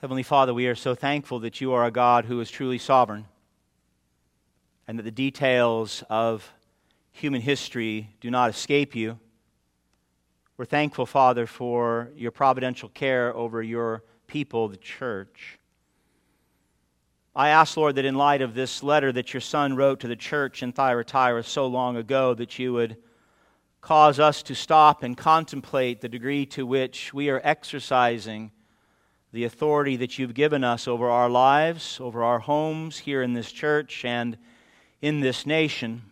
Heavenly Father, we are so thankful that you are a God who is truly sovereign and that the details of human history do not escape you. We're thankful, Father, for your providential care over your people, the church. I ask, Lord, that in light of this letter that your Son wrote to the church in Thyatira so long ago, that you would cause us to stop and contemplate the degree to which we are exercising the authority that you've given us over our lives, over our homes here in this church and in this nation.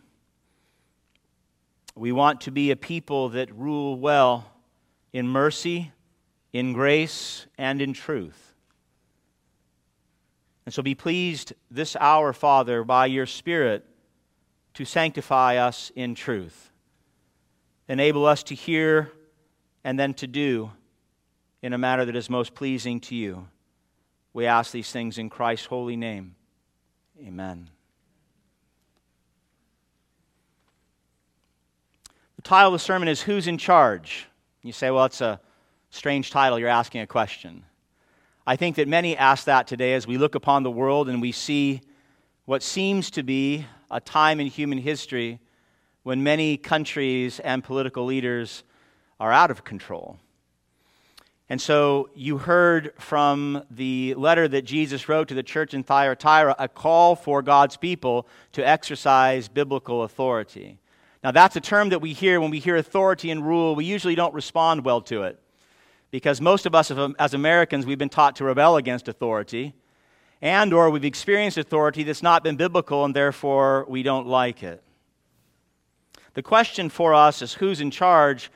We want to be a people that rule well in mercy, in grace, and in truth. And so be pleased this hour, Father, by your Spirit to sanctify us in truth. Enable us to hear and then to do in a manner that is most pleasing to you. We ask these things in Christ's holy name. Amen. The title of the sermon is Who's in Charge? You say, well, it's a strange title. You're asking a question. I think that many ask that today as we look upon the world and we see what seems to be a time in human history when many countries and political leaders are out of control. And so you heard from the letter that Jesus wrote to the church in Thyatira a call for God's people to exercise biblical authority. Now, that's a term that we hear when we hear authority and rule. We usually don't respond well to it because most of us, as Americans, we've been taught to rebel against authority and or we've experienced authority that's not been biblical and therefore we don't like it. The question for us is who's in charge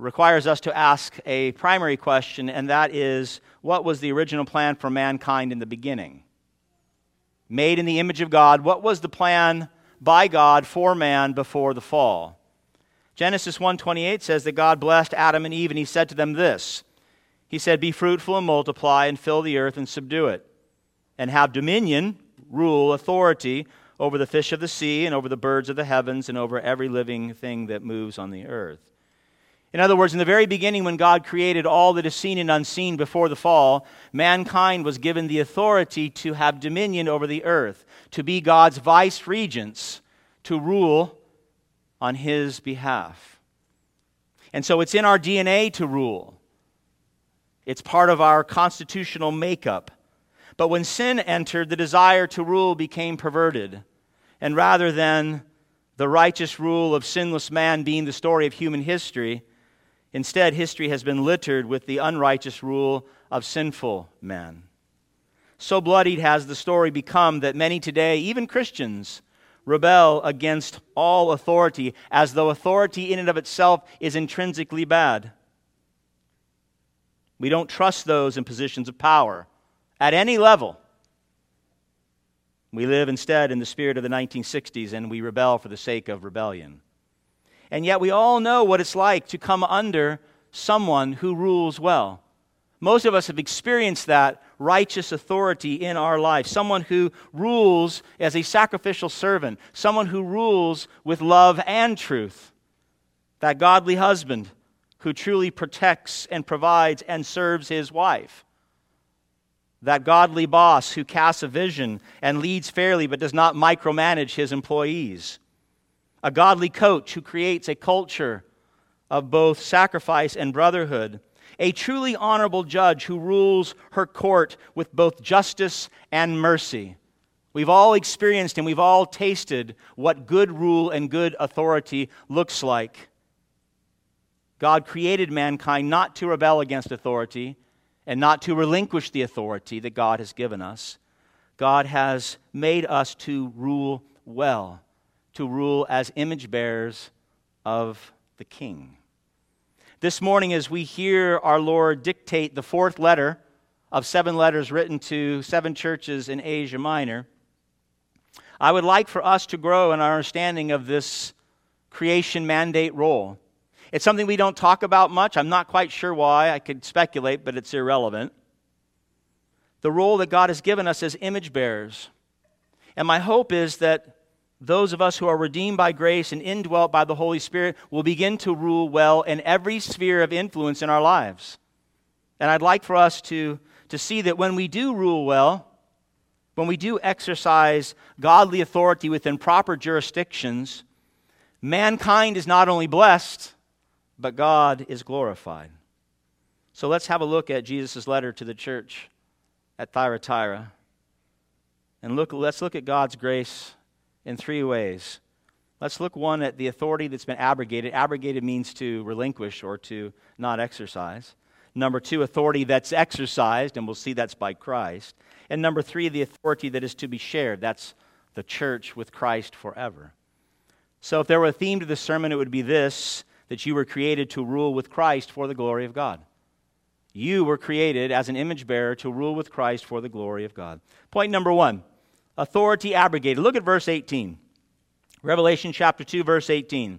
requires us to ask a primary question, and that is what was the original plan for mankind in the beginning? Made in the image of God, what was the plan by God for man before the fall? Genesis 1:28 says that God blessed Adam and Eve and he said to them this. He said, "Be fruitful and multiply and fill the earth and subdue it, and have dominion, rule, authority over the fish of the sea and over the birds of the heavens and over every living thing that moves on the earth." In other words, in the very beginning, when God created all that is seen and unseen before the fall, mankind was given the authority to have dominion over the earth, to be God's vice regents, to rule on his behalf. And so it's in our DNA to rule, it's part of our constitutional makeup. But when sin entered, the desire to rule became perverted. And rather than the righteous rule of sinless man being the story of human history, Instead, history has been littered with the unrighteous rule of sinful men. So bloodied has the story become that many today, even Christians, rebel against all authority as though authority in and of itself is intrinsically bad. We don't trust those in positions of power at any level. We live instead in the spirit of the 1960s and we rebel for the sake of rebellion. And yet we all know what it's like to come under someone who rules well. Most of us have experienced that righteous authority in our life. Someone who rules as a sacrificial servant. Someone who rules with love and truth. That godly husband who truly protects and provides and serves his wife. That godly boss who casts a vision and leads fairly but does not micromanage his employees a godly coach who creates a culture of both sacrifice and brotherhood, a truly honorable judge who rules her court with both justice and mercy. We've all experienced and we've all tasted what good rule and good authority looks like. God created mankind not to rebel against authority and not to relinquish the authority that God has given us. God has made us to rule well to rule as image bearers of the King. This morning, as we hear our Lord dictate the fourth letter of seven letters written to seven churches in Asia Minor, I would like for us to grow in our understanding of this creation mandate role. It's something we don't talk about much. I'm not quite sure why. I could speculate, but it's irrelevant. The role that God has given us as image bearers. And my hope is that those of us who are redeemed by grace and indwelt by the Holy Spirit will begin to rule well in every sphere of influence in our lives. And I'd like for us to, to see that when we do rule well, when we do exercise godly authority within proper jurisdictions, mankind is not only blessed, but God is glorified. So let's have a look at Jesus' letter to the church at Thyatira. And look, let's look at God's grace in three ways. Let's look one at the authority that's been abrogated. Abrogated means to relinquish or to not exercise. Number two, authority that's exercised, and we'll see that's by Christ. And number three, the authority that is to be shared. That's the church with Christ forever. So if there were a theme to the sermon, it would be this that you were created to rule with Christ for the glory of God. You were created as an image bearer to rule with Christ for the glory of God. Point number one authority abrogated. Look at verse 18. Revelation chapter 2, verse 18.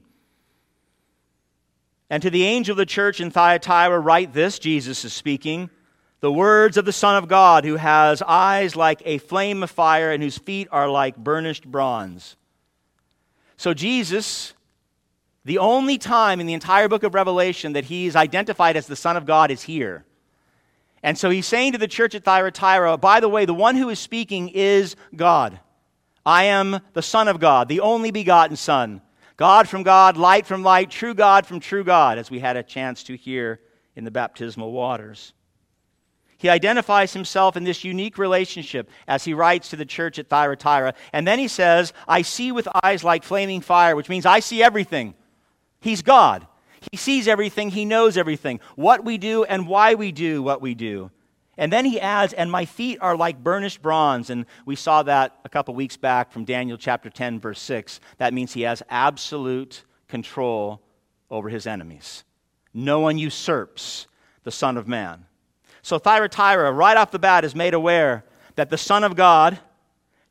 And to the angel of the church in Thyatira, write this Jesus is speaking the words of the Son of God, who has eyes like a flame of fire and whose feet are like burnished bronze. So, Jesus, the only time in the entire book of Revelation that he's identified as the Son of God is here. And so he's saying to the church at Thyatira, by the way, the one who is speaking is God. I am the Son of God, the only begotten Son. God from God, light from light, true God from true God, as we had a chance to hear in the baptismal waters. He identifies himself in this unique relationship as he writes to the church at Thyatira. And then he says, I see with eyes like flaming fire, which means I see everything. He's God. He sees everything, He knows everything, what we do and why we do what we do. And then he adds, and my feet are like burnished bronze. And we saw that a couple weeks back from Daniel chapter 10, verse 6. That means he has absolute control over his enemies. No one usurps the Son of Man. So Thyatira, right off the bat, is made aware that the Son of God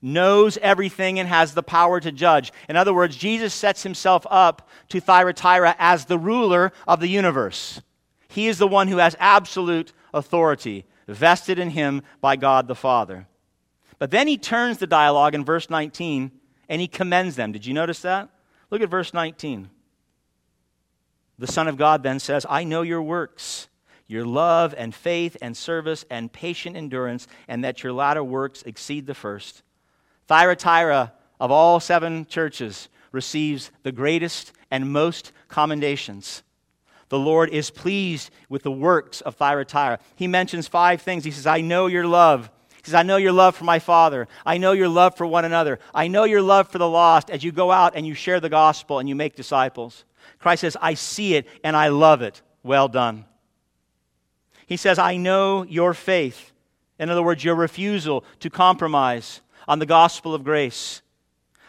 knows everything and has the power to judge. In other words, Jesus sets himself up to Thyatira as the ruler of the universe. He is the one who has absolute authority, vested in him by God the Father. But then he turns the dialogue in verse 19 and he commends them. Did you notice that? Look at verse 19. The Son of God then says, I know your works, your love and faith and service and patient endurance, and that your latter works exceed the first. Thyatira, of all seven churches, receives the greatest and most commendations. The Lord is pleased with the works of Thyatira. He mentions five things. He says, I know your love. He says, I know your love for my Father. I know your love for one another. I know your love for the lost as you go out and you share the gospel and you make disciples. Christ says, I see it and I love it. Well done. He says, I know your faith. In other words, your refusal to compromise on the gospel of grace.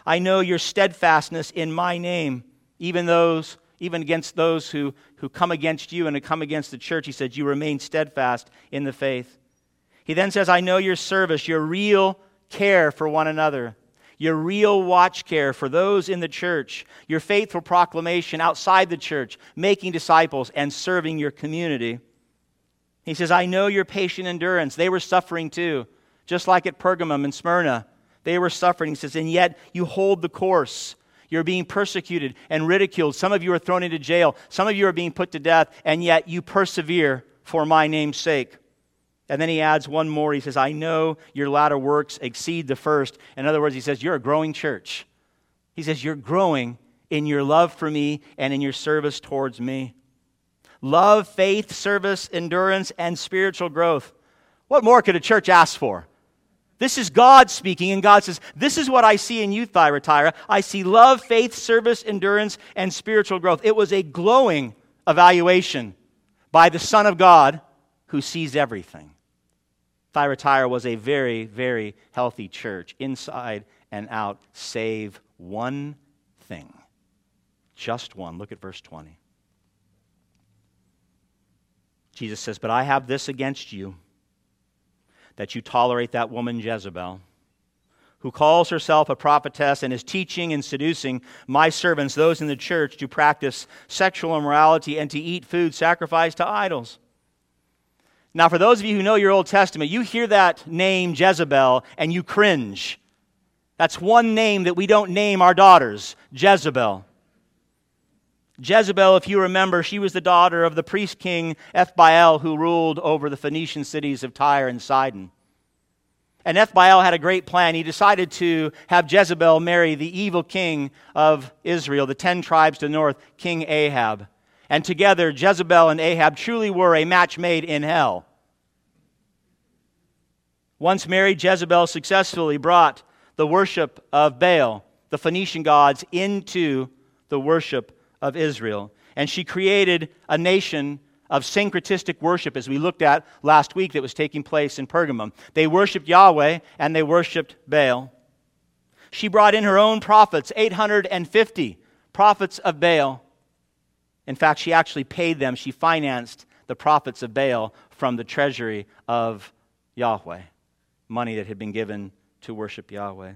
I know your steadfastness in my name, even those even against those who, who come against you and who come against the church. He said, You remain steadfast in the faith. He then says, I know your service, your real care for one another, your real watch care for those in the church, your faithful proclamation outside the church, making disciples and serving your community. He says, I know your patient endurance. They were suffering too, just like at Pergamum and Smyrna. They were suffering. He says, and yet you hold the course. You're being persecuted and ridiculed. Some of you are thrown into jail. Some of you are being put to death, and yet you persevere for my name's sake. And then he adds one more. He says, I know your latter works exceed the first. In other words, he says, You're a growing church. He says, You're growing in your love for me and in your service towards me. Love, faith, service, endurance, and spiritual growth. What more could a church ask for? This is God speaking, and God says, This is what I see in you, Thyatira. I see love, faith, service, endurance, and spiritual growth. It was a glowing evaluation by the Son of God who sees everything. Thyatira was a very, very healthy church, inside and out, save one thing. Just one. Look at verse 20. Jesus says, But I have this against you that you tolerate that woman Jezebel, who calls herself a prophetess and is teaching and seducing my servants, those in the church, to practice sexual immorality and to eat food sacrificed to idols. Now, for those of you who know your Old Testament, you hear that name Jezebel and you cringe. That's one name that we don't name our daughters Jezebel. Jezebel, if you remember, she was the daughter of the priest king Ethbaal who ruled over the Phoenician cities of Tyre and Sidon. And Ethbaal had a great plan. He decided to have Jezebel marry the evil king of Israel, the ten tribes to the north, King Ahab. And together, Jezebel and Ahab truly were a match made in hell. Once married, Jezebel successfully brought the worship of Baal, the Phoenician gods, into the worship of Israel. And she created a nation of syncretistic worship, as we looked at last week, that was taking place in Pergamum. They worshiped Yahweh and they worshiped Baal. She brought in her own prophets, 850 prophets of Baal. In fact, she actually paid them, she financed the prophets of Baal from the treasury of Yahweh, money that had been given to worship Yahweh.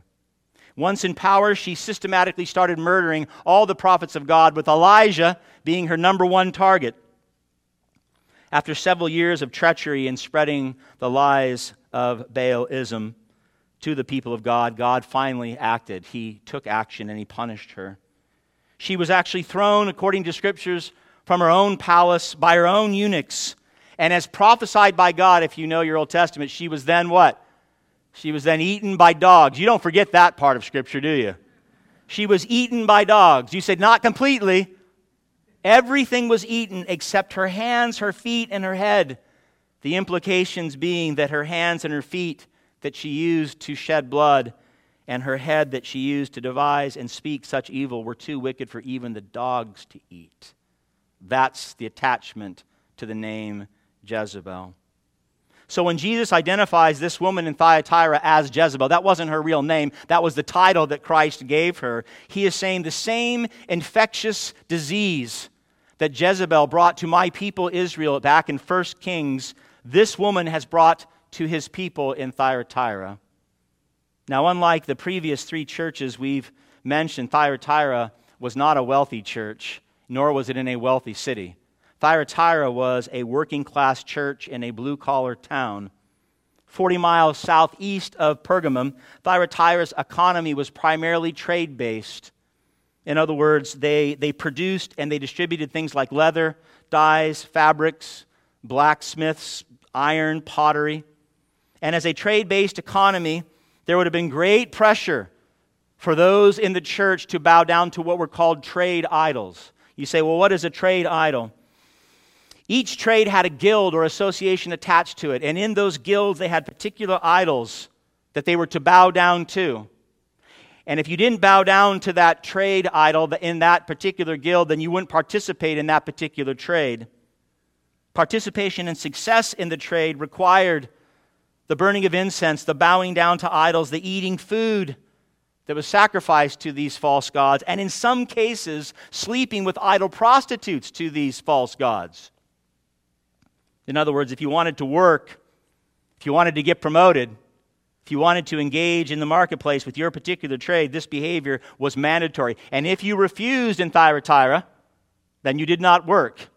Once in power, she systematically started murdering all the prophets of God, with Elijah being her number one target. After several years of treachery and spreading the lies of Baalism to the people of God, God finally acted. He took action and he punished her. She was actually thrown, according to scriptures, from her own palace by her own eunuchs. And as prophesied by God, if you know your Old Testament, she was then what? She was then eaten by dogs. You don't forget that part of Scripture, do you? She was eaten by dogs. You said, not completely. Everything was eaten except her hands, her feet, and her head. The implications being that her hands and her feet that she used to shed blood and her head that she used to devise and speak such evil were too wicked for even the dogs to eat. That's the attachment to the name Jezebel. So when Jesus identifies this woman in Thyatira as Jezebel, that wasn't her real name, that was the title that Christ gave her. He is saying the same infectious disease that Jezebel brought to my people Israel back in 1 Kings, this woman has brought to his people in Thyatira. Now, unlike the previous three churches we've mentioned, Thyatira was not a wealthy church, nor was it in a wealthy city. Thyatira was a working class church in a blue collar town. 40 miles southeast of Pergamum, Thyatira's economy was primarily trade based. In other words, they, they produced and they distributed things like leather, dyes, fabrics, blacksmiths, iron, pottery. And as a trade based economy, there would have been great pressure for those in the church to bow down to what were called trade idols. You say, well, what is a trade idol? Each trade had a guild or association attached to it, and in those guilds they had particular idols that they were to bow down to. And if you didn't bow down to that trade idol in that particular guild, then you wouldn't participate in that particular trade. Participation and success in the trade required the burning of incense, the bowing down to idols, the eating food that was sacrificed to these false gods, and in some cases, sleeping with idol prostitutes to these false gods. In other words, if you wanted to work, if you wanted to get promoted, if you wanted to engage in the marketplace with your particular trade, this behavior was mandatory. And if you refused in Thyatira, then you did not work.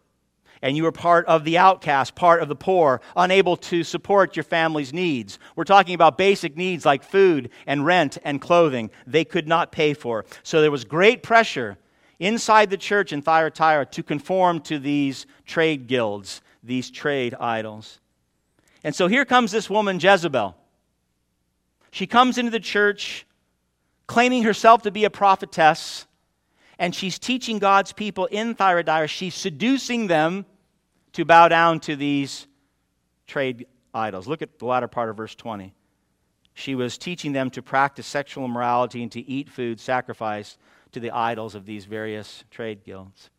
And you were part of the outcast, part of the poor, unable to support your family's needs. We're talking about basic needs like food and rent and clothing. They could not pay for. So there was great pressure inside the church in Thyatira to conform to these trade guilds these trade idols. And so here comes this woman, Jezebel. She comes into the church claiming herself to be a prophetess, and she's teaching God's people in Thyatira. She's seducing them to bow down to these trade idols. Look at the latter part of verse 20. She was teaching them to practice sexual immorality and to eat food sacrificed to the idols of these various trade guilds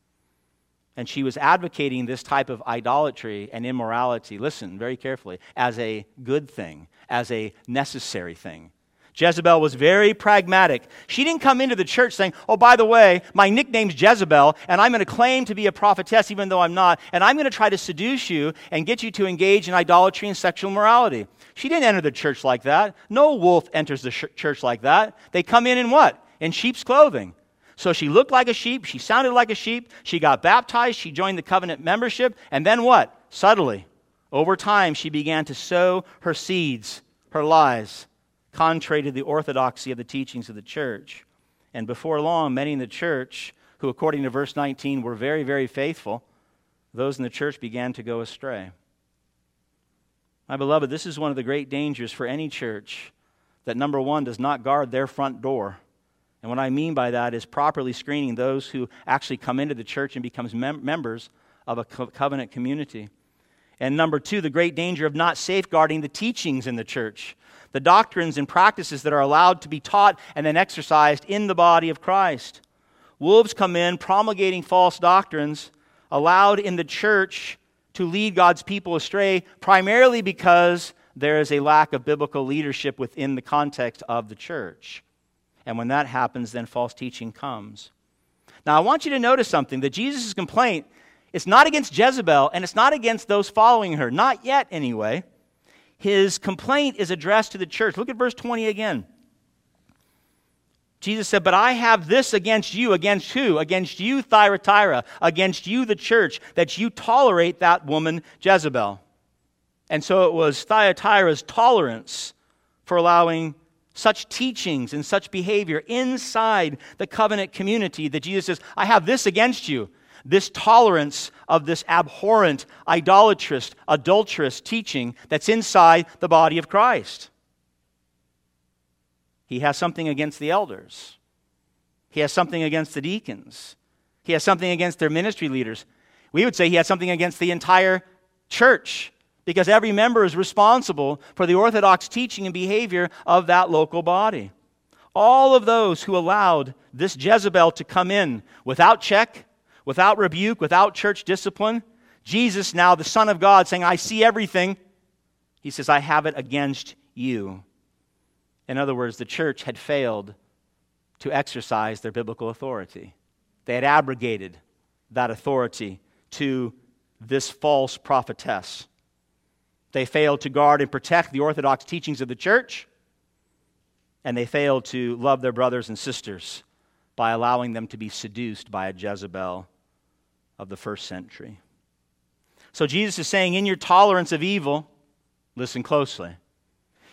and she was advocating this type of idolatry and immorality, listen very carefully, as a good thing, as a necessary thing. Jezebel was very pragmatic. She didn't come into the church saying, Oh, by the way, my nickname's Jezebel, and I'm going to claim to be a prophetess even though I'm not, and I'm going to try to seduce you and get you to engage in idolatry and sexual morality. She didn't enter the church like that. No wolf enters the sh- church like that. They come in in what? In sheep's clothing. So she looked like a sheep, she sounded like a sheep, she got baptized, she joined the covenant membership, and then what? Subtly, over time, she began to sow her seeds, her lies, contrary to the orthodoxy of the teachings of the church. And before long, many in the church who, according to verse 19, were very, very faithful, those in the church began to go astray. My beloved, this is one of the great dangers for any church that, number one, does not guard their front door. And what I mean by that is properly screening those who actually come into the church and becomes mem- members of a co- covenant community. And number two, the great danger of not safeguarding the teachings in the church, the doctrines and practices that are allowed to be taught and then exercised in the body of Christ. Wolves come in promulgating false doctrines allowed in the church to lead God's people astray, primarily because there is a lack of biblical leadership within the context of the church. And when that happens, then false teaching comes. Now, I want you to notice something that Jesus' complaint is not against Jezebel and it's not against those following her, not yet anyway. His complaint is addressed to the church. Look at verse 20 again. Jesus said, But I have this against you. Against who? Against you, Thyatira. Against you, the church, that you tolerate that woman, Jezebel. And so it was Thyatira's tolerance for allowing such teachings and such behavior inside the covenant community that Jesus says, I have this against you. This tolerance of this abhorrent, idolatrous, adulterous teaching that's inside the body of Christ. He has something against the elders. He has something against the deacons. He has something against their ministry leaders. We would say he has something against the entire church because every member is responsible for the orthodox teaching and behavior of that local body. All of those who allowed this Jezebel to come in without check, without rebuke, without church discipline, Jesus, now the Son of God, saying, I see everything, he says, I have it against you. In other words, the church had failed to exercise their biblical authority. They had abrogated that authority to this false prophetess. They failed to guard and protect the orthodox teachings of the church, and they failed to love their brothers and sisters by allowing them to be seduced by a Jezebel of the first century. So Jesus is saying, in your tolerance of evil, listen closely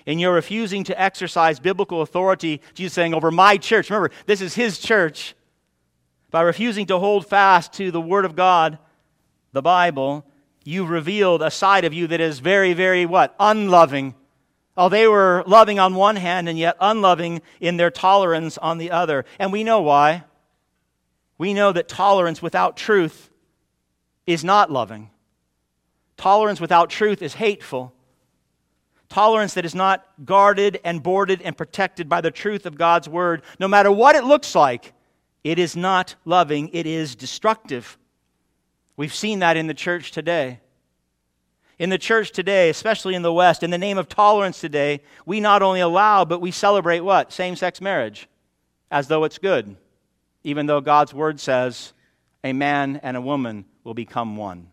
in your refusing to exercise biblical authority, Jesus saying, over my church. Remember, this is his church. By refusing to hold fast to the Word of God, the Bible, you've revealed a side of you that is very, very what? Unloving. Oh, they were loving on one hand and yet unloving in their tolerance on the other. And we know why. We know that tolerance without truth is not loving. Tolerance without truth is hateful. Tolerance that is not guarded and boarded and protected by the truth of God's word, no matter what it looks like, it is not loving, it is destructive. We've seen that in the church today. In the church today, especially in the West, in the name of tolerance today, we not only allow, but we celebrate what? Same sex marriage, as though it's good, even though God's word says a man and a woman will become one.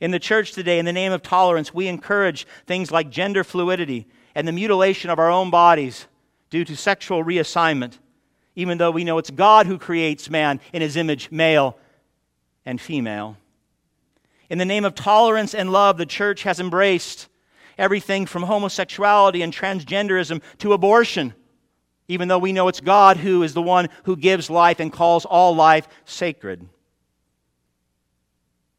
In the church today, in the name of tolerance, we encourage things like gender fluidity and the mutilation of our own bodies due to sexual reassignment, even though we know it's God who creates man in his image, male and female. In the name of tolerance and love, the church has embraced everything from homosexuality and transgenderism to abortion, even though we know it's God who is the one who gives life and calls all life sacred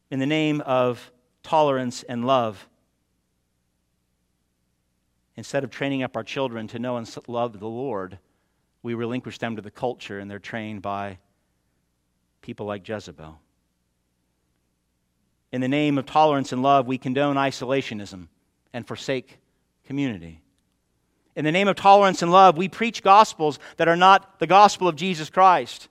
in the name of tolerance and love. Instead of training up our children to know and love the Lord, we relinquish them to the culture and they're trained by people like Jezebel. In the name of tolerance and love, we condone isolationism and forsake community. In the name of tolerance and love, we preach gospels that are not the gospel of Jesus Christ.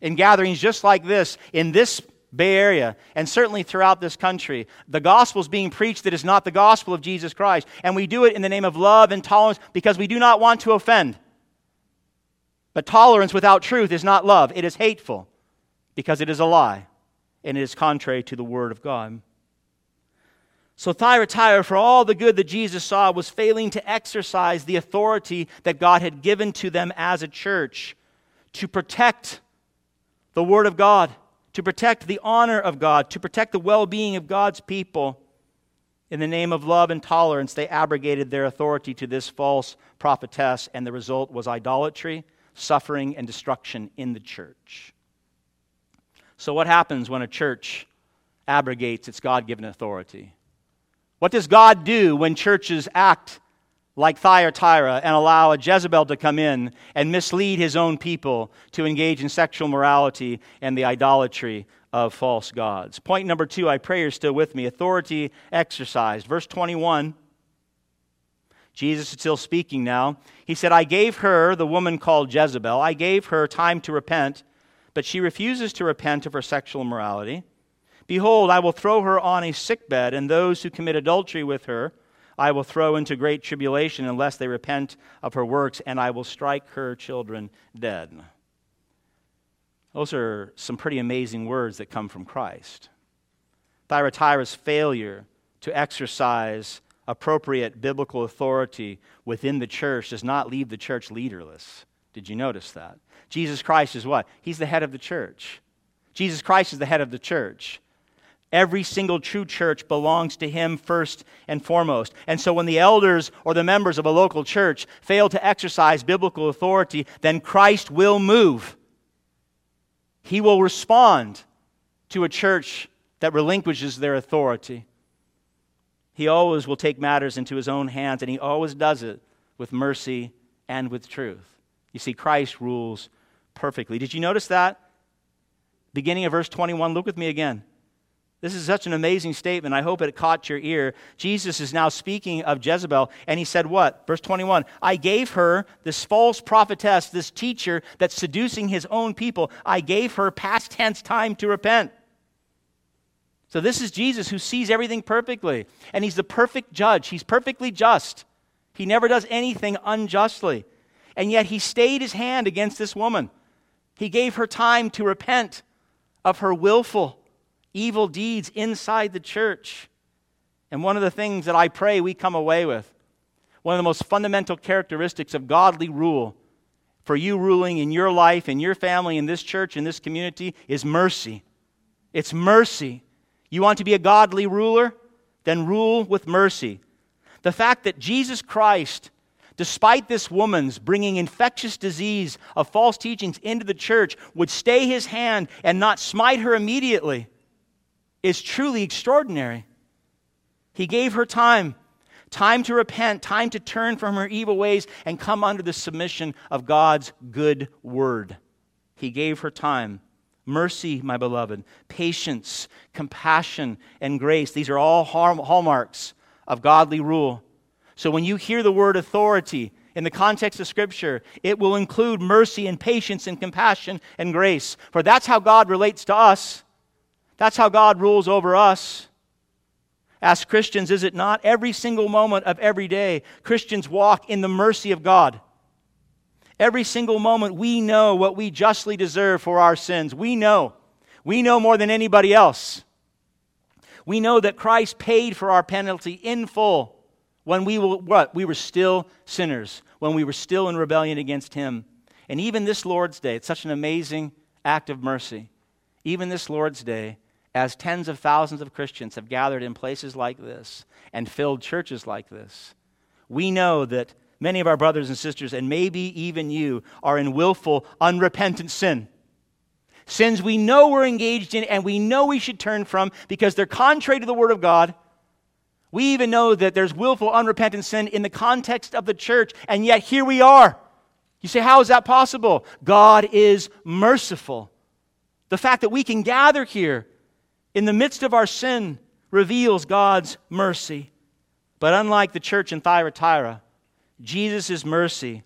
In gatherings just like this, in this Bay Area, and certainly throughout this country, the gospel is being preached that is not the gospel of Jesus Christ. And we do it in the name of love and tolerance because we do not want to offend. But tolerance without truth is not love, it is hateful because it is a lie and it is contrary to the Word of God. So Thyatira, for all the good that Jesus saw, was failing to exercise the authority that God had given to them as a church to protect the Word of God to protect the honor of God, to protect the well being of God's people. In the name of love and tolerance, they abrogated their authority to this false prophetess, and the result was idolatry, suffering, and destruction in the church. So, what happens when a church abrogates its God given authority? What does God do when churches act like Thyatira and allow a Jezebel to come in and mislead his own people to engage in sexual morality and the idolatry of false gods? Point number two, I pray you're still with me authority exercised. Verse 21. Jesus is still speaking now. He said, I gave her, the woman called Jezebel, I gave her time to repent but she refuses to repent of her sexual immorality. Behold, I will throw her on a sickbed, and those who commit adultery with her I will throw into great tribulation unless they repent of her works, and I will strike her children dead. Those are some pretty amazing words that come from Christ. Thyatira's failure to exercise appropriate biblical authority within the church does not leave the church leaderless. Did you notice that? Jesus Christ is what? He's the head of the church. Jesus Christ is the head of the church. Every single true church belongs to him first and foremost. And so when the elders or the members of a local church fail to exercise biblical authority, then Christ will move. He will respond to a church that relinquishes their authority. He always will take matters into his own hands, and he always does it with mercy and with truth. You see, Christ rules perfectly. Did you notice that? Beginning of verse 21, look with me again. This is such an amazing statement. I hope it caught your ear. Jesus is now speaking of Jezebel, and he said, What? Verse 21 I gave her, this false prophetess, this teacher that's seducing his own people, I gave her past tense time to repent. So this is Jesus who sees everything perfectly, and he's the perfect judge. He's perfectly just. He never does anything unjustly. And yet he stayed his hand against this woman. He gave her time to repent of her willful evil deeds inside the church. And one of the things that I pray we come away with, one of the most fundamental characteristics of godly rule for you ruling in your life, in your family, in this church, in this community, is mercy. It's mercy. You want to be a godly ruler? Then rule with mercy. The fact that Jesus Christ despite this woman's bringing infectious disease of false teachings into the church, would stay his hand and not smite her immediately is truly extraordinary. He gave her time time to repent, time to turn from her evil ways and come under the submission of God's good word. He gave her time. Mercy, my beloved, patience, compassion, and grace. These are all hallmarks of godly rule. So when you hear the word authority in the context of Scripture, it will include mercy and patience and compassion and grace. For that's how God relates to us, that's how God rules over us. As Christians, is it not? Every single moment of every day, Christians walk in the mercy of God. Every single moment, we know what we justly deserve for our sins. We know. We know more than anybody else. We know that Christ paid for our penalty in full when we were what? We were still sinners, when we were still in rebellion against him. And even this Lord's Day, it's such an amazing act of mercy. Even this Lord's Day, as tens of thousands of Christians have gathered in places like this and filled churches like this, we know that many of our brothers and sisters, and maybe even you, are in willful, unrepentant sin. Sins we know we're engaged in and we know we should turn from because they're contrary to the Word of God we even know that there's willful, unrepentant sin in the context of the church, and yet here we are. You say, how is that possible? God is merciful. The fact that we can gather here in the midst of our sin reveals God's mercy. But unlike the church in Thyatira, Jesus' mercy,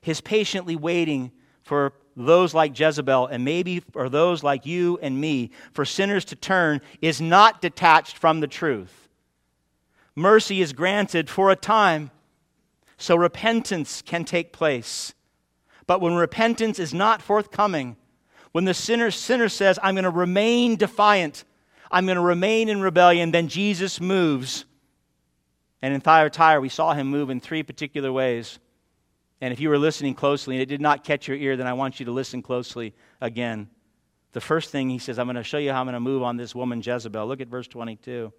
his patiently waiting for those like Jezebel and maybe for those like you and me, for sinners to turn, is not detached from the truth mercy is granted for a time so repentance can take place. But when repentance is not forthcoming, when the sinner, sinner says, I'm going to remain defiant, I'm going to remain in rebellion, then Jesus moves. And in Thyatira, we saw him move in three particular ways. And if you were listening closely and it did not catch your ear, then I want you to listen closely again. The first thing he says, I'm going to show you how I'm going to move on this woman Jezebel. Look at verse 22.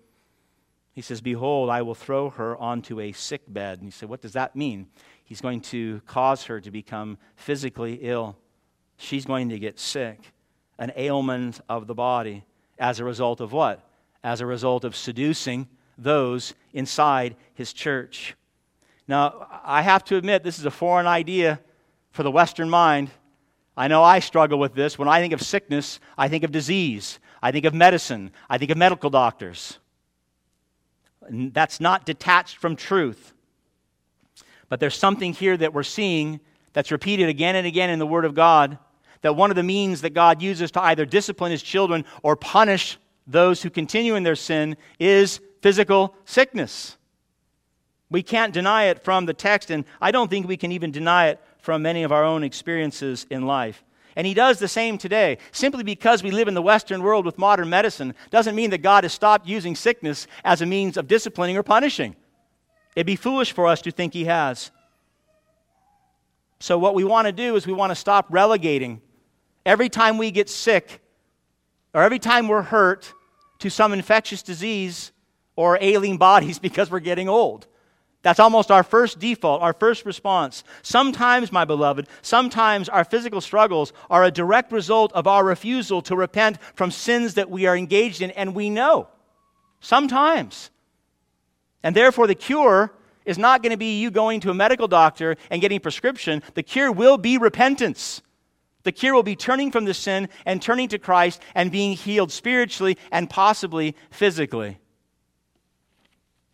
He says, Behold, I will throw her onto a sick bed. And you say, What does that mean? He's going to cause her to become physically ill. She's going to get sick. an ailment of the body. As a result of what? As a result of seducing those inside his church. Now, I have to admit, this is a foreign idea for the Western mind. I know I struggle with this. When I think of sickness, I think of disease, I think of medicine, I think of medical doctors. That's not detached from truth. But there's something here that we're seeing that's repeated again and again in the Word of God that one of the means that God uses to either discipline his children or punish those who continue in their sin is physical sickness. We can't deny it from the text, and I don't think we can even deny it from many of our own experiences in life. And he does the same today. Simply because we live in the Western world with modern medicine doesn't mean that God has stopped using sickness as a means of disciplining or punishing. It'd be foolish for us to think he has. So, what we want to do is we want to stop relegating every time we get sick or every time we're hurt to some infectious disease or ailing bodies because we're getting old. That's almost our first default, our first response. Sometimes, my beloved, sometimes our physical struggles are a direct result of our refusal to repent from sins that we are engaged in, and we know. Sometimes. And therefore, the cure is not going to be you going to a medical doctor and getting a prescription. The cure will be repentance. The cure will be turning from the sin and turning to Christ and being healed spiritually and possibly physically.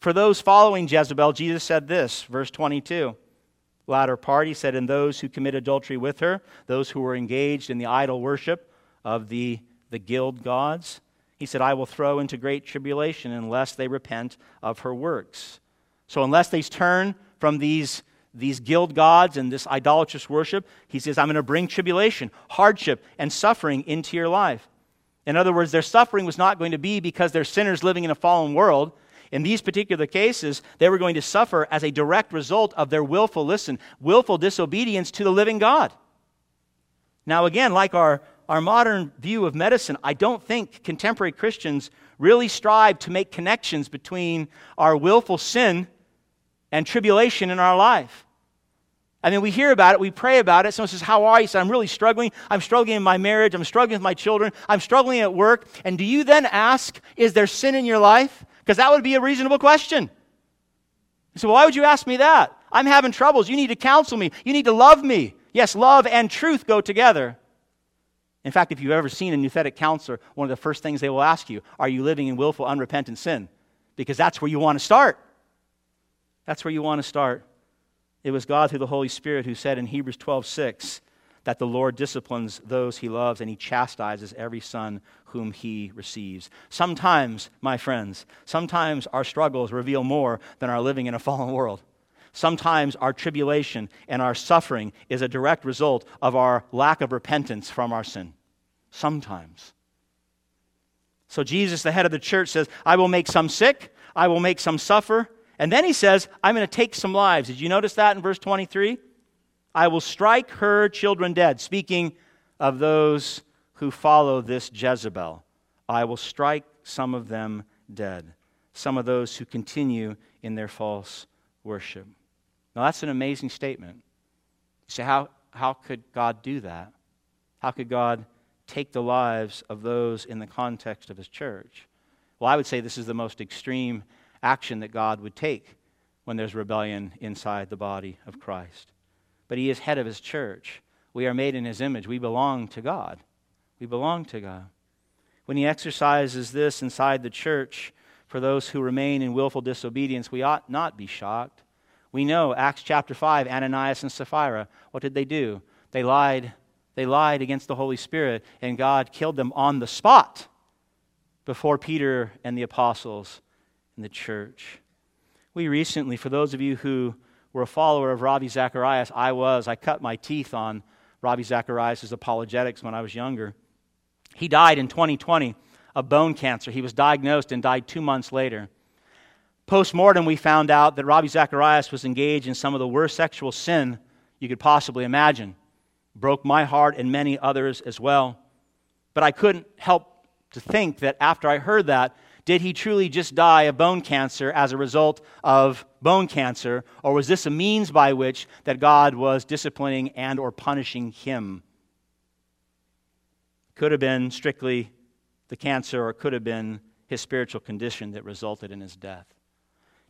For those following Jezebel, Jesus said this, verse 22. Latter part, he said, And those who commit adultery with her, those who were engaged in the idol worship of the, the guild gods, he said, I will throw into great tribulation unless they repent of her works. So, unless they turn from these, these guild gods and this idolatrous worship, he says, I'm going to bring tribulation, hardship, and suffering into your life. In other words, their suffering was not going to be because they're sinners living in a fallen world. In these particular cases, they were going to suffer as a direct result of their willful, listen, willful disobedience to the living God. Now, again, like our, our modern view of medicine, I don't think contemporary Christians really strive to make connections between our willful sin and tribulation in our life. I mean, we hear about it, we pray about it. Someone says, How are you? I'm really struggling. I'm struggling in my marriage. I'm struggling with my children. I'm struggling at work. And do you then ask, Is there sin in your life? Because that would be a reasonable question. So, why would you ask me that? I'm having troubles. You need to counsel me. You need to love me. Yes, love and truth go together. In fact, if you've ever seen a nouthetic counselor, one of the first things they will ask you, Are you living in willful, unrepentant sin? Because that's where you want to start. That's where you want to start. It was God through the Holy Spirit who said in Hebrews 12 6, that the Lord disciplines those he loves and he chastises every son whom he receives. Sometimes, my friends, sometimes our struggles reveal more than our living in a fallen world. Sometimes our tribulation and our suffering is a direct result of our lack of repentance from our sin. Sometimes. So, Jesus, the head of the church, says, I will make some sick, I will make some suffer. And then he says, I'm going to take some lives. Did you notice that in verse 23? I will strike her children dead. Speaking of those who follow this Jezebel, I will strike some of them dead, some of those who continue in their false worship. Now, that's an amazing statement. Say, how, how could God do that? How could God take the lives of those in the context of his church? Well, I would say this is the most extreme action that God would take when there's rebellion inside the body of Christ but he is head of his church. We are made in his image. We belong to God. We belong to God. When he exercises this inside the church for those who remain in willful disobedience, we ought not be shocked. We know Acts chapter 5, Ananias and Sapphira, what did they do? They lied. They lied against the Holy Spirit, and God killed them on the spot before Peter and the apostles in the church. We recently, for those of you who were a follower of Ravi Zacharias. I was. I cut my teeth on Ravi Zacharias' apologetics when I was younger. He died in 2020 of bone cancer. He was diagnosed and died two months later. Post mortem, we found out that Ravi Zacharias was engaged in some of the worst sexual sin you could possibly imagine. Broke my heart and many others as well. But I couldn't help to think that after I heard that, did he truly just die of bone cancer as a result of bone cancer, or was this a means by which that God was disciplining and or punishing him? Could have been strictly the cancer, or could have been his spiritual condition that resulted in his death.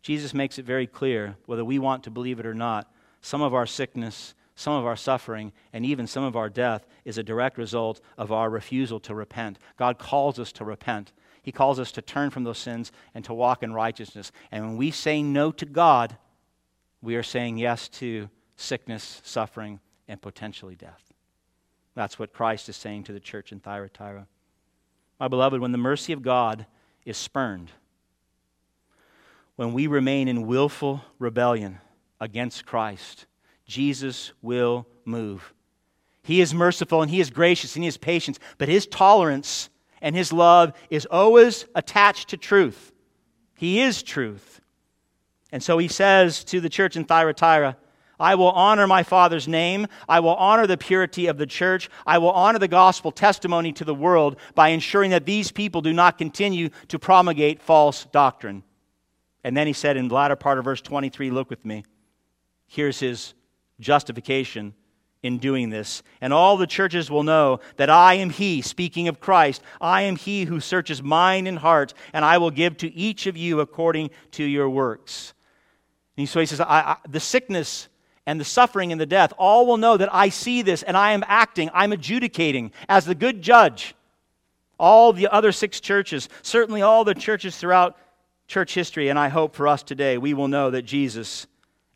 Jesus makes it very clear, whether we want to believe it or not, some of our sickness, some of our suffering, and even some of our death is a direct result of our refusal to repent. God calls us to repent. He calls us to turn from those sins and to walk in righteousness. And when we say no to God, we are saying yes to sickness, suffering, and potentially death. That's what Christ is saying to the church in Thyatira. My beloved, when the mercy of God is spurned, when we remain in willful rebellion against Christ, Jesus will move. He is merciful and He is gracious and He is patient, but His tolerance and His love is always attached to truth. He is truth. And so He says to the church in Thyatira, I will honor my Father's name. I will honor the purity of the church. I will honor the gospel testimony to the world by ensuring that these people do not continue to promulgate false doctrine. And then he said in the latter part of verse 23, look with me. Here's his justification in doing this. And all the churches will know that I am He, speaking of Christ, I am He who searches mind and heart, and I will give to each of you according to your works. And so he says, I, I, The sickness and the suffering and the death, all will know that I see this and I am acting, I'm adjudicating as the good judge. All the other six churches, certainly all the churches throughout church history, and I hope for us today, we will know that Jesus,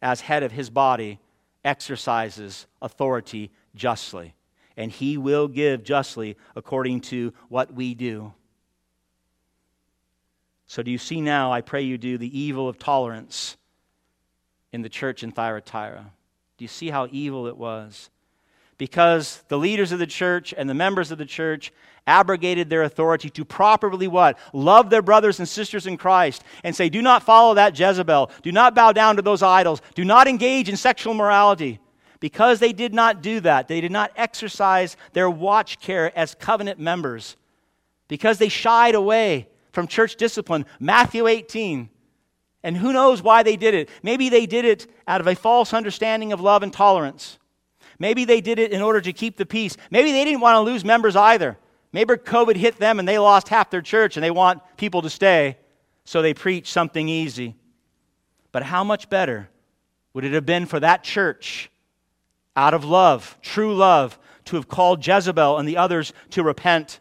as head of his body, exercises authority justly. And he will give justly according to what we do. So, do you see now, I pray you do, the evil of tolerance in the church in Thyatira? Do you see how evil it was? Because the leaders of the church and the members of the church abrogated their authority to properly what? Love their brothers and sisters in Christ and say, do not follow that Jezebel. Do not bow down to those idols. Do not engage in sexual morality. Because they did not do that, they did not exercise their watch care as covenant members. Because they shied away from church discipline. Matthew 18. And who knows why they did it? Maybe they did it out of a false understanding of love and tolerance. Maybe they did it in order to keep the peace. Maybe they didn't want to lose members either. Maybe COVID hit them and they lost half their church and they want people to stay, so they preach something easy. But how much better would it have been for that church, out of love, true love, to have called Jezebel and the others to repent?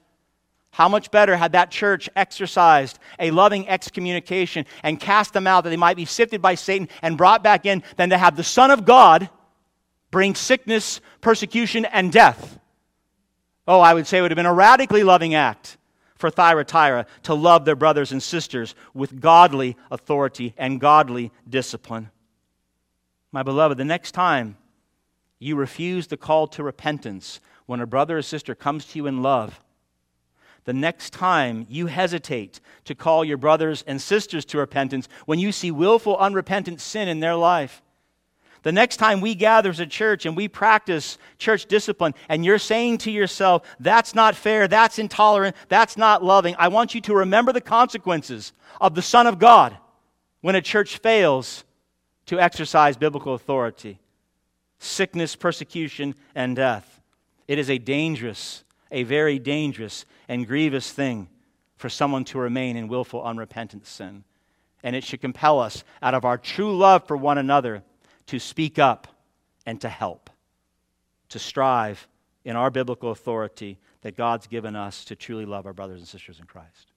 How much better had that church exercised a loving excommunication and cast them out that they might be sifted by Satan and brought back in than to have the Son of God bring sickness, persecution, and death? Oh, I would say it would have been a radically loving act for Thyatira to love their brothers and sisters with godly authority and godly discipline. My beloved, the next time you refuse the call to repentance when a brother or sister comes to you in love, the next time you hesitate to call your brothers and sisters to repentance when you see willful, unrepentant sin in their life, the next time we gather as a church and we practice church discipline, and you're saying to yourself, that's not fair, that's intolerant, that's not loving, I want you to remember the consequences of the Son of God when a church fails to exercise biblical authority sickness, persecution, and death. It is a dangerous, a very dangerous and grievous thing for someone to remain in willful, unrepentant sin. And it should compel us, out of our true love for one another, to speak up and to help, to strive in our biblical authority that God's given us to truly love our brothers and sisters in Christ.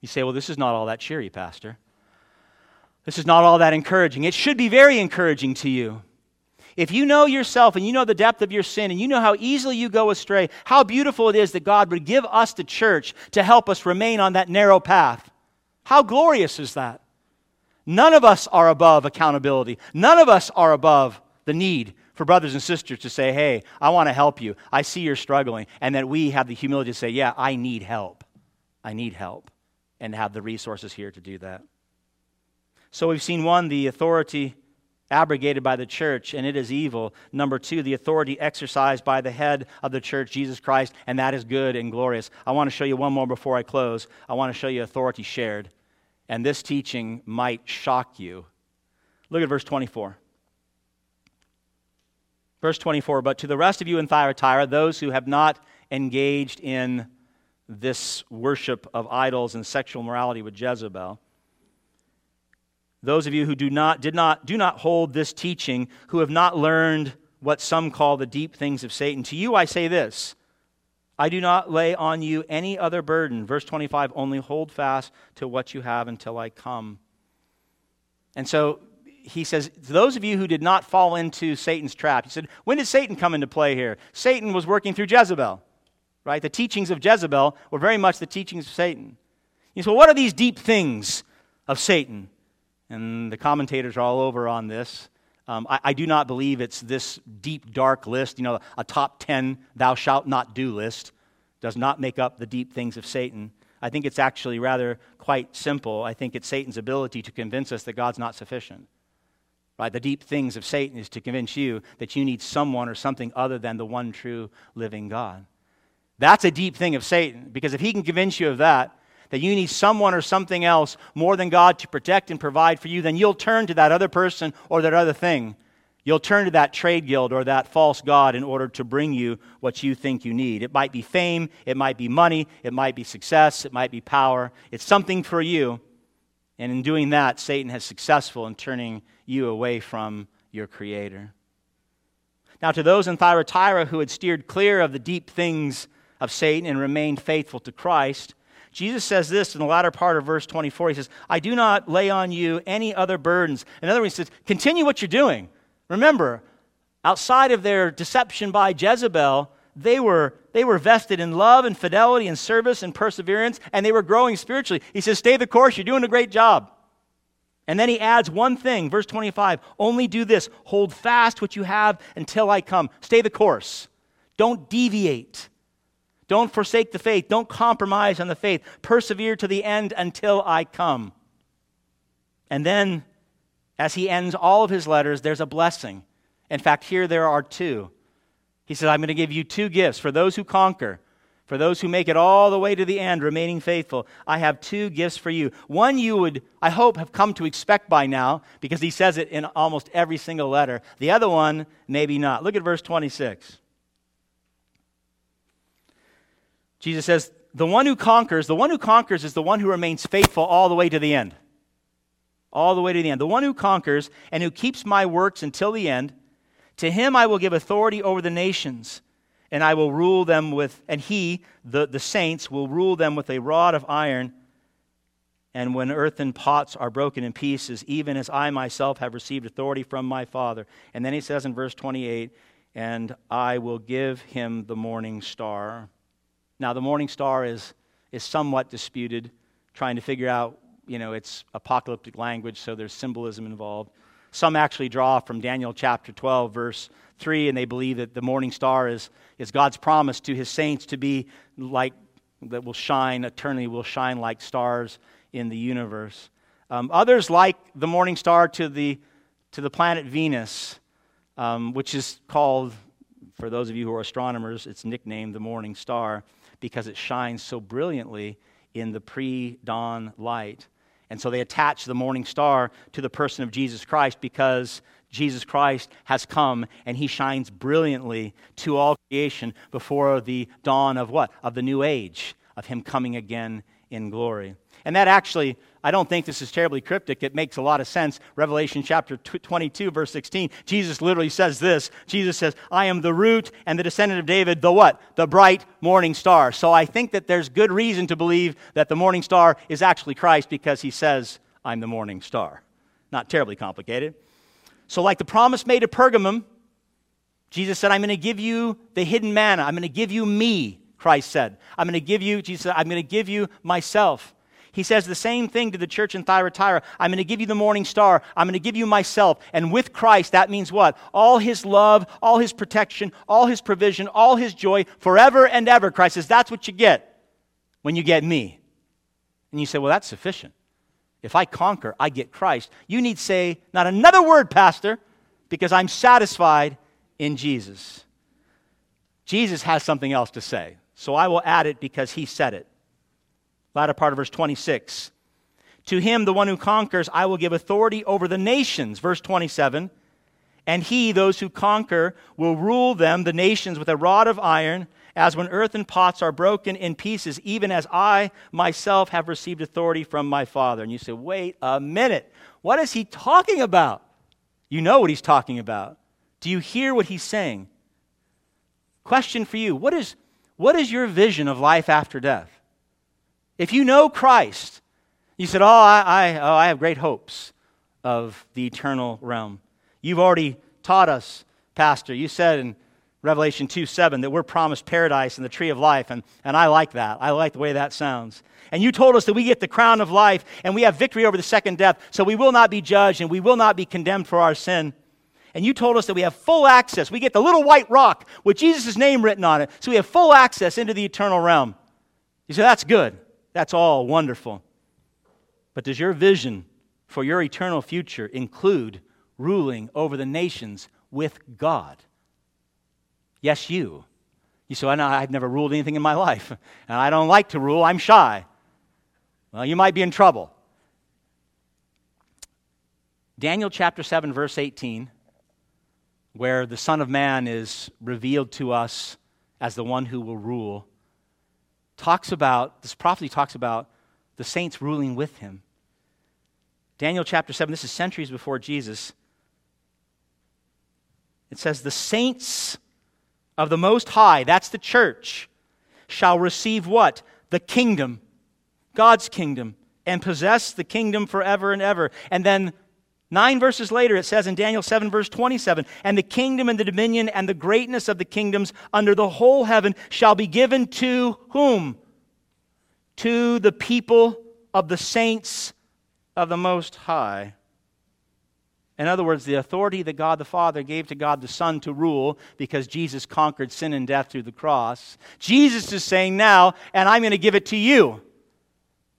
You say, well, this is not all that cheery, Pastor. This is not all that encouraging. It should be very encouraging to you. If you know yourself and you know the depth of your sin and you know how easily you go astray, how beautiful it is that God would give us the church to help us remain on that narrow path. How glorious is that? None of us are above accountability. None of us are above the need for brothers and sisters to say, hey, I want to help you. I see you're struggling. And that we have the humility to say, yeah, I need help. I need help. And have the resources here to do that. So we've seen one, the authority abrogated by the church, and it is evil. Number two, the authority exercised by the head of the church, Jesus Christ, and that is good and glorious. I want to show you one more before I close. I want to show you authority shared and this teaching might shock you. Look at verse 24. Verse 24 But to the rest of you in Thyatira, those who have not engaged in this worship of idols and sexual morality with Jezebel, those of you who do not, did not, do not hold this teaching, who have not learned what some call the deep things of Satan, to you I say this I do not lay on you any other burden. Verse 25 only hold fast to what you have until I come. And so he says, to those of you who did not fall into Satan's trap, he said, when did Satan come into play here? Satan was working through Jezebel, right? The teachings of Jezebel were very much the teachings of Satan. He said, well, what are these deep things of Satan? And the commentators are all over on this. Um, I, I do not believe it's this deep, dark list, you know, a top 10 thou shalt not do list does not make up the deep things of Satan. I think it's actually rather quite simple. I think it's Satan's ability to convince us that God's not sufficient. Right? The deep things of Satan is to convince you that you need someone or something other than the one true living God. That's a deep thing of Satan, because if he can convince you of that, that you need someone or something else more than God to protect and provide for you, then you'll turn to that other person or that other thing. You'll turn to that trade guild or that false God in order to bring you what you think you need. It might be fame, it might be money, it might be success, it might be power. It's something for you. And in doing that, Satan has successful in turning you away from your Creator. Now, to those in Thyatira who had steered clear of the deep things of Satan and remained faithful to Christ, Jesus says this in the latter part of verse 24. He says, I do not lay on you any other burdens. In other words, he says, continue what you're doing. Remember, outside of their deception by Jezebel, they were, they were vested in love and fidelity and service and perseverance, and they were growing spiritually. He says, Stay the course, you're doing a great job. And then he adds one thing, verse 25 only do this hold fast what you have until I come. Stay the course. Don't deviate. Don't forsake the faith. Don't compromise on the faith. Persevere to the end until I come. And then, as he ends all of his letters, there's a blessing. In fact, here there are two. He says, I'm going to give you two gifts for those who conquer. For those who make it all the way to the end, remaining faithful, I have two gifts for you. One you would, I hope, have come to expect by now, because he says it in almost every single letter. The other one, maybe not. Look at verse 26. Jesus says, The one who conquers, the one who conquers is the one who remains faithful all the way to the end. All the way to the end. The one who conquers and who keeps my works until the end, to him I will give authority over the nations and I will rule them with, and he, the, the saints, will rule them with a rod of iron. And when earthen pots are broken in pieces, even as I myself have received authority from my Father. And then he says in verse 28, and I will give him the morning star. Now, the morning star is, is somewhat disputed, trying to figure out, you know, it's apocalyptic language, so there's symbolism involved. Some actually draw from Daniel chapter 12, verse 3, and they believe that the morning star is, is God's promise to his saints to be like, that will shine eternally, will shine like stars in the universe. Um, others like the morning star to the, to the planet Venus, um, which is called, for those of you who are astronomers, it's nicknamed the morning star because it shines so brilliantly in the pre dawn light. And so they attach the morning star to the person of Jesus Christ because Jesus Christ has come and he shines brilliantly to all creation before the dawn of what? Of the new age, of him coming again in glory. And that actually, I don't think this is terribly cryptic. It makes a lot of sense. Revelation chapter 22, verse 16, Jesus literally says this Jesus says, I am the root and the descendant of David, the what? The bright morning star. So I think that there's good reason to believe that the morning star is actually Christ because he says, I'm the morning star. Not terribly complicated. So, like the promise made to Pergamum, Jesus said, I'm going to give you the hidden manna. I'm going to give you me, Christ said. I'm going to give you, Jesus said, I'm going to give you myself. He says the same thing to the church in Thyatira. I'm going to give you the morning star. I'm going to give you myself. And with Christ, that means what? All his love, all his protection, all his provision, all his joy forever and ever. Christ says, that's what you get when you get me. And you say, well, that's sufficient. If I conquer, I get Christ. You need say, not another word, Pastor, because I'm satisfied in Jesus. Jesus has something else to say. So I will add it because he said it. Latter part of verse 26. To him, the one who conquers, I will give authority over the nations. Verse 27. And he, those who conquer, will rule them, the nations, with a rod of iron, as when earthen pots are broken in pieces, even as I myself have received authority from my Father. And you say, wait a minute. What is he talking about? You know what he's talking about. Do you hear what he's saying? Question for you What is, what is your vision of life after death? If you know Christ, you said, Oh, I, I, oh, I have great hopes of the eternal realm. You've already taught us, Pastor. You said in Revelation 2 7 that we're promised paradise and the tree of life, and, and I like that. I like the way that sounds. And you told us that we get the crown of life and we have victory over the second death, so we will not be judged and we will not be condemned for our sin. And you told us that we have full access. We get the little white rock with Jesus' name written on it, so we have full access into the eternal realm. You say, that's good. That's all wonderful. But does your vision for your eternal future include ruling over the nations with God? Yes, you. You say, well, I've never ruled anything in my life, and I don't like to rule, I'm shy. Well, you might be in trouble. Daniel chapter 7, verse 18, where the Son of Man is revealed to us as the one who will rule, talks about, this prophecy talks about the saints ruling with him. Daniel chapter 7, this is centuries before Jesus. It says, The saints of the Most High, that's the church, shall receive what? The kingdom, God's kingdom, and possess the kingdom forever and ever. And then Nine verses later, it says in Daniel 7, verse 27 And the kingdom and the dominion and the greatness of the kingdoms under the whole heaven shall be given to whom? To the people of the saints of the Most High. In other words, the authority that God the Father gave to God the Son to rule because Jesus conquered sin and death through the cross. Jesus is saying now, and I'm going to give it to you.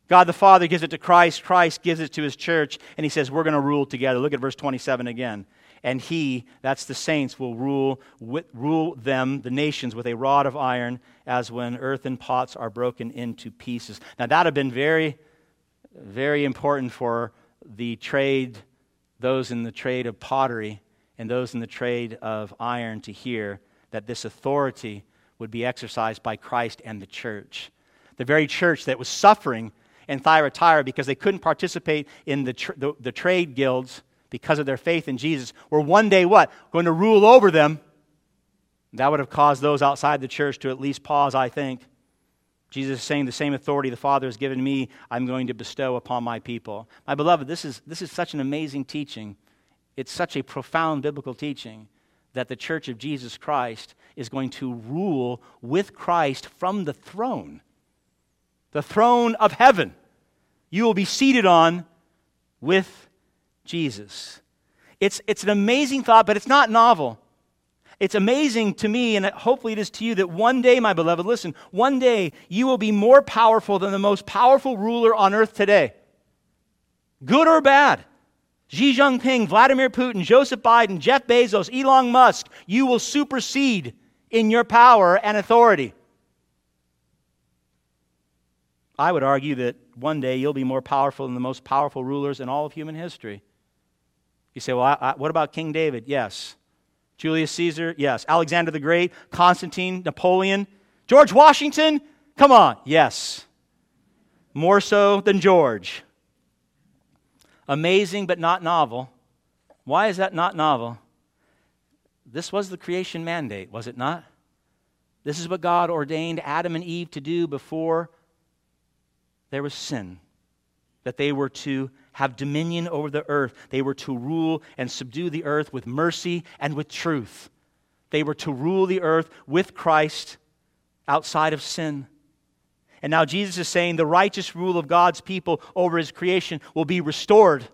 God the Father gives it to Christ, Christ gives it to his church, and he says, We're going to rule together. Look at verse 27 again. And he, that's the saints, will rule, rule them, the nations, with a rod of iron, as when earthen pots are broken into pieces. Now, that have been very, very important for the trade those in the trade of pottery and those in the trade of iron to hear that this authority would be exercised by Christ and the church. The very church that was suffering in Thyatira because they couldn't participate in the, tr- the, the trade guilds because of their faith in Jesus were one day what? Going to rule over them. That would have caused those outside the church to at least pause, I think. Jesus is saying, The same authority the Father has given me, I'm going to bestow upon my people. My beloved, this is, this is such an amazing teaching. It's such a profound biblical teaching that the church of Jesus Christ is going to rule with Christ from the throne, the throne of heaven. You will be seated on with Jesus. It's, it's an amazing thought, but it's not novel. It's amazing to me, and hopefully it is to you, that one day, my beloved, listen, one day you will be more powerful than the most powerful ruler on earth today. Good or bad. Xi Jinping, Vladimir Putin, Joseph Biden, Jeff Bezos, Elon Musk, you will supersede in your power and authority. I would argue that one day you'll be more powerful than the most powerful rulers in all of human history. You say, well, I, I, what about King David? Yes. Julius Caesar? Yes. Alexander the Great? Constantine? Napoleon? George Washington? Come on. Yes. More so than George. Amazing but not novel. Why is that not novel? This was the creation mandate, was it not? This is what God ordained Adam and Eve to do before there was sin, that they were to have dominion over the earth. They were to rule and subdue the earth with mercy and with truth. They were to rule the earth with Christ outside of sin. And now Jesus is saying the righteous rule of God's people over his creation will be restored.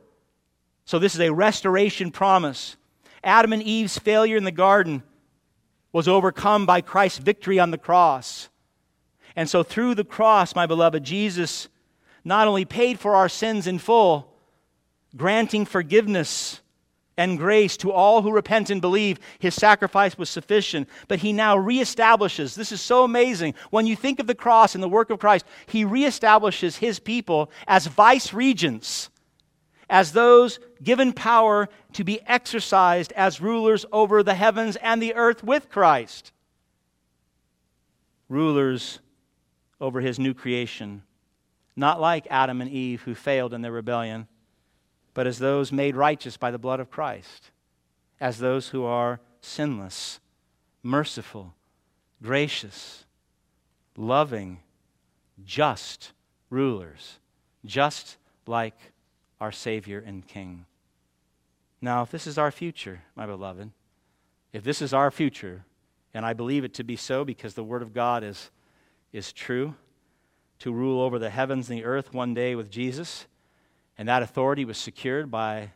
So this is a restoration promise. Adam and Eve's failure in the garden was overcome by Christ's victory on the cross. And so through the cross, my beloved, Jesus not only paid for our sins in full, granting forgiveness and grace to all who repent and believe his sacrifice was sufficient. But he now reestablishes, this is so amazing. When you think of the cross and the work of Christ, he reestablishes his people as vice regents. as those given power to be exercised as rulers over the heavens and the earth with Christ. Rulers over his new creation, not like Adam and Eve who failed in their rebellion, but as those made righteous by the blood of Christ, as those who are sinless, merciful, gracious, loving, just rulers, just like our Savior and King. Now, if this is our future, my beloved, if this is our future, and I believe it to be so because the Word of God is, is true, to rule over the heavens and the earth one day with Jesus, and that authority was secured by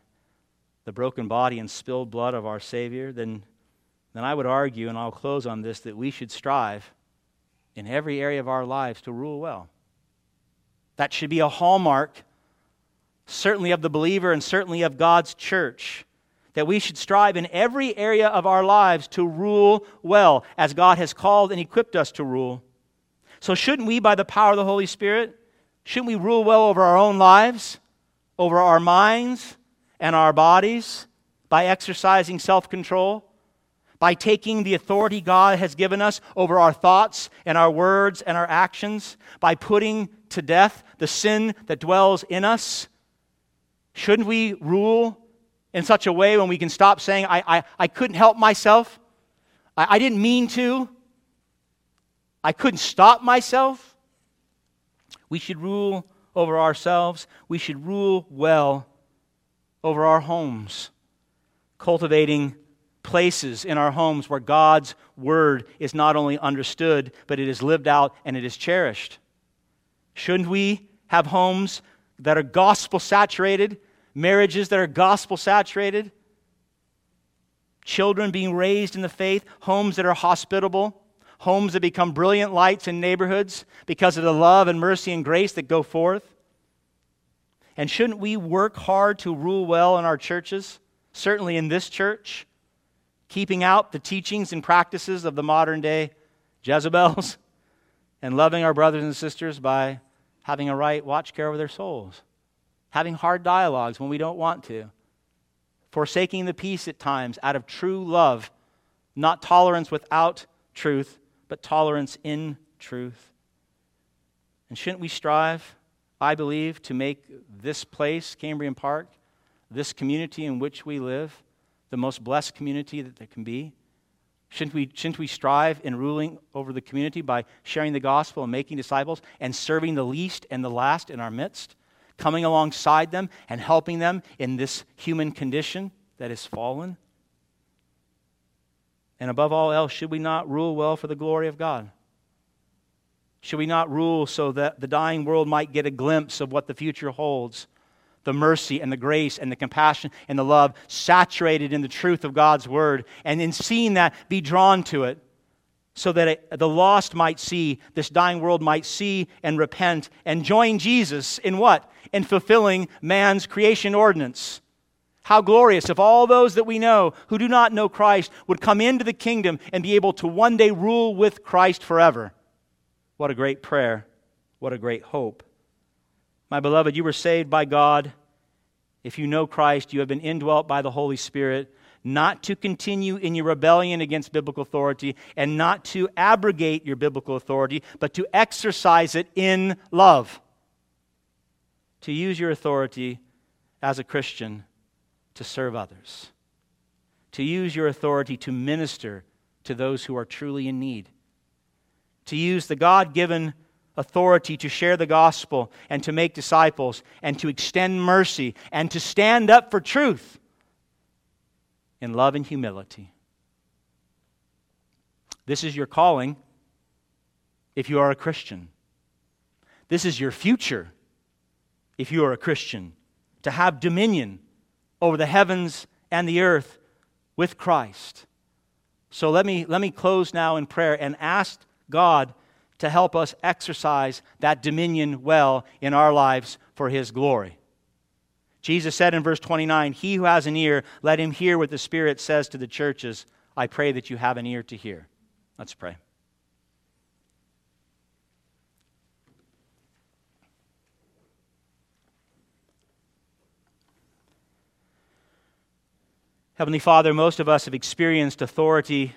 the broken body and spilled blood of our Savior, then, then I would argue, and I'll close on this, that we should strive in every area of our lives to rule well. That should be a hallmark certainly of the believer and certainly of God's church. That we should strive in every area of our lives to rule well, as God has called and equipped us to rule. So, shouldn't we, by the power of the Holy Spirit, shouldn't we rule well over our own lives, over our minds and our bodies, by exercising self control, by taking the authority God has given us over our thoughts and our words and our actions, by putting to death the sin that dwells in us? Shouldn't we rule in such a way when we can stop saying, I, I, I couldn't help myself? I, I didn't mean to. I couldn't stop myself? We should rule over ourselves. We should rule well over our homes, cultivating places in our homes where God's word is not only understood, but it is lived out and it is cherished. Shouldn't we have homes that are gospel saturated, marriages that are gospel saturated, children being raised in the faith, homes that are hospitable, homes that become brilliant lights in neighborhoods because of the love and mercy and grace that go forth? And shouldn't we work hard to rule well in our churches? Certainly in this church, keeping out the teachings and practices of the modern day Jezebels and loving our brothers and sisters by having a right watch care over their souls, having hard dialogues when we don't want to, forsaking the peace at times out of true love, not tolerance without truth, but tolerance in truth. And shouldn't we strive, I believe, to make this place, Cambrian Park, this community in which we live, the most blessed community that there can be? Shouldn't we, shouldn't we strive in ruling over the community by sharing the gospel and making disciples and serving the least and the last in our midst? Coming alongside them and helping them in this human condition that is fallen? And above all else, should we not rule well for the glory of God? Should we not rule so that the dying world might get a glimpse of what the future holds? the mercy and the grace and the compassion and the love saturated in the truth of God's word, and in seeing that, be drawn to it so that it, the lost might see, this dying world might see and repent and join Jesus in what? In fulfilling man's creation ordinance. How glorious if all those that we know who do not know Christ would come into the kingdom and be able to one day rule with Christ forever. What a great prayer. What a great hope. My beloved, you were saved by God. If you know Christ, you have been indwelt by the Holy Spirit, not to continue in your rebellion against biblical authority and not to abrogate your biblical authority, but to exercise it in love. To use your authority as a Christian to serve others. To use your authority to minister to those who are truly in need. To use the God given authority to share the gospel and to make disciples and to extend mercy and to stand up for truth in love and humility. This is your calling if you are a Christian. This is your future if you are a Christian to have dominion over the heavens and the earth with Christ. So let me, let me close now in prayer and ask God to help us exercise that dominion well in our lives for His glory. Jesus said in verse 29 He who has an ear, let him hear what the Spirit says to the churches. I pray that you have an ear to hear. Let's pray. Heavenly Father, most of us have experienced authority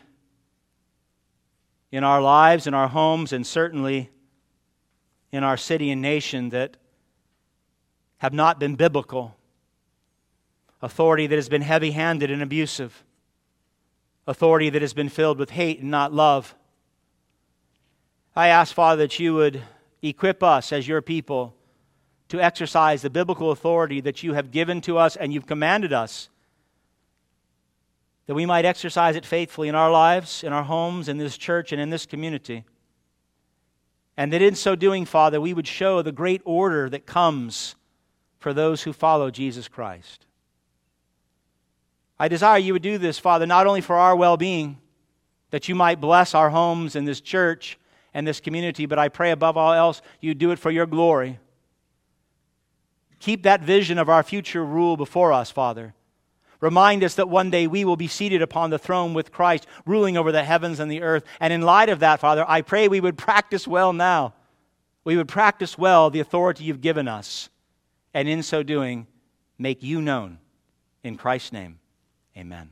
in our lives, in our homes, and certainly in our city and nation that have not been biblical. Authority that has been heavy handed and abusive. Authority that has been filled with hate and not love. I ask, Father, that you would equip us as your people to exercise the biblical authority that you have given to us and you've commanded us, that we might exercise it faithfully in our lives, in our homes, in this church, and in this community. And that in so doing, Father, we would show the great order that comes for those who follow Jesus Christ. I desire you would do this, Father, not only for our well being, that you might bless our homes and this church and this community, but I pray above all else you do it for your glory. Keep that vision of our future rule before us, Father. Remind us that one day we will be seated upon the throne with Christ, ruling over the heavens and the earth. And in light of that, Father, I pray we would practice well now. We would practice well the authority you've given us. And in so doing, make you known. In Christ's name, amen.